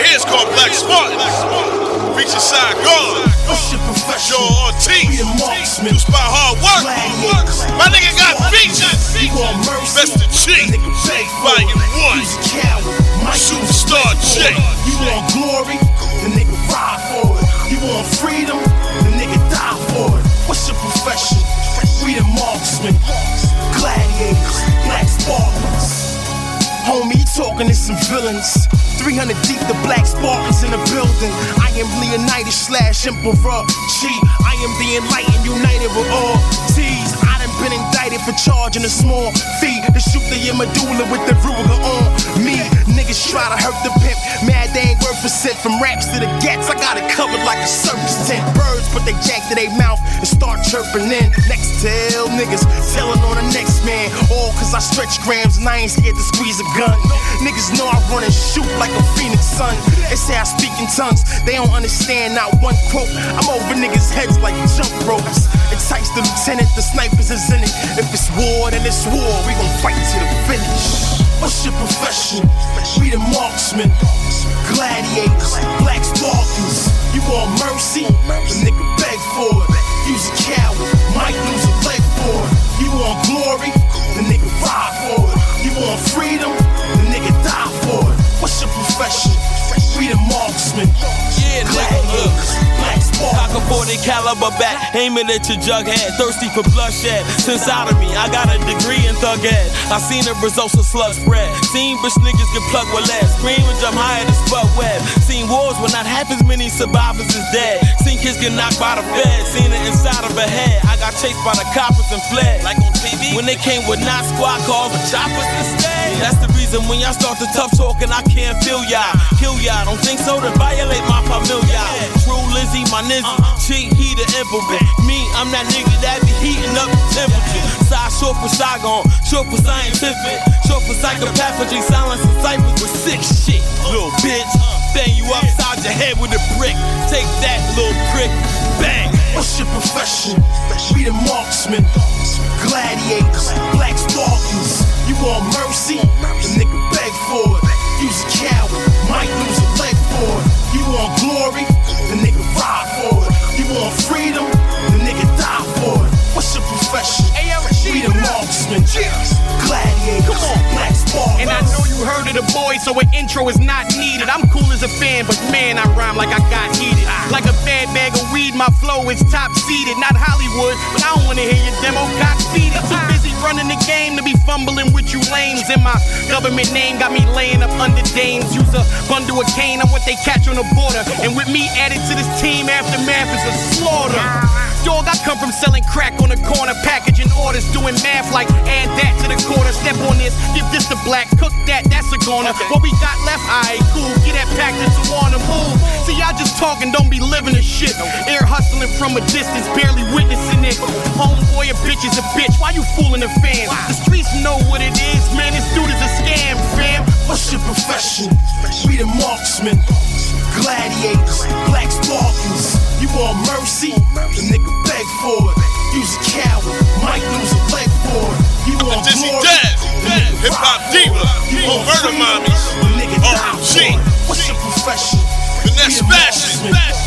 right here is called Black Spartans. Feature Saigon. What's your profession? Ortiz. We the marksmen. Juice by hard work. My nigga got features. You want mercy? Best of Chief. Nigga beg for it. Volume one. A coward. Mike Superstar You's a J. beg for it. You want glory? Talking to some villains. 300 deep, the black Spartans in the building. I am Leonidas slash Emperor. G, I am the enlightened, united with all T's. I done been indicted for charging a small fee to shoot the medulla with the Ruger on me. Niggas try to hurt the pimp, mad they ain't worth a cent. From raps to the gats, I got it covered like a circus tent. Put they jack to their mouth and start chirping in. Next tell niggas, telling on the next man. All cause I stretch grams and I ain't scared to squeeze a gun. Niggas know I run and shoot like a phoenix sun. They say I speak in tongues, they don't understand not one quote. I'm over niggas' heads like jump ropes. Entice the lieutenant, the snipers is in it. If it's war, then it's war. We gon' fight to the finish. What's your profession? We the marksmen, gladiators, black Spartans. You want mercy? 40 caliber back, aiming at your jughead. Thirsty for bloodshed. Since out of me, I got a degree in thug ed. I seen the results of slug spread. Seen bitch niggas get plugged with lead. Scream and jump higher than Spud Webb. Seen wars where not half as many survivors is dead. Seen kids get knocked by the fed. Seen it inside of a head. I got chased by the coppers and fled. Like on TV. When they came with not squad cars but choppers instead. That's the reason when y'all start the tough talking, I can't feel y'all. Kill y'all. Don't think so? To violate my familiar. True Lizzie, my nizzy. Me, I'm that nigga that be heating up the temperature. Side short for Saigon, short for scientific, short for psychopathy, silence and ciphers with sick shit. Little bitch, bang you upside your head with a brick. Take that, little prick. Bang. What's your profession? We the marksmen, gladiators, black Spartans. You want mercy? The nigga beg for it. You's a coward, might lose a leg for it. You want glory? Marksmen, gladiators, black Spartans. And I know you heard of the boy, so an intro is not needed. I'm cool as a fan, but man, I rhyme like I got heated. Like a bad bag of weed, my flow is top seeded. Not Hollywood, but I don't wanna hear your demo cock feed it. Too busy running the game to be fumbling with you lames. And my government name got me laying up under dames. Use a bundle of cane, I'm what they catch on the border. And with me added to this team, aftermath is a slaughter. Dog, I come from selling crack on the corner, packaging doing math like add that to the quarter. Step on this, give this to black, cook that, that's a goner. What we got left, alright, cool, get that packed into one to move. See, y'all just talking, don't be living the shit. Air hustling from a distance, barely witnessing it. Homeboy, a bitch is a bitch, why you fooling the fans? The streets know what it is, man, this dude is a scam, fam. What's your profession? We the marksmen, gladiators, black Spartans. You want mercy? The nigga beg for it. Mommies, nigga RMG. What's your profession? The next fashion.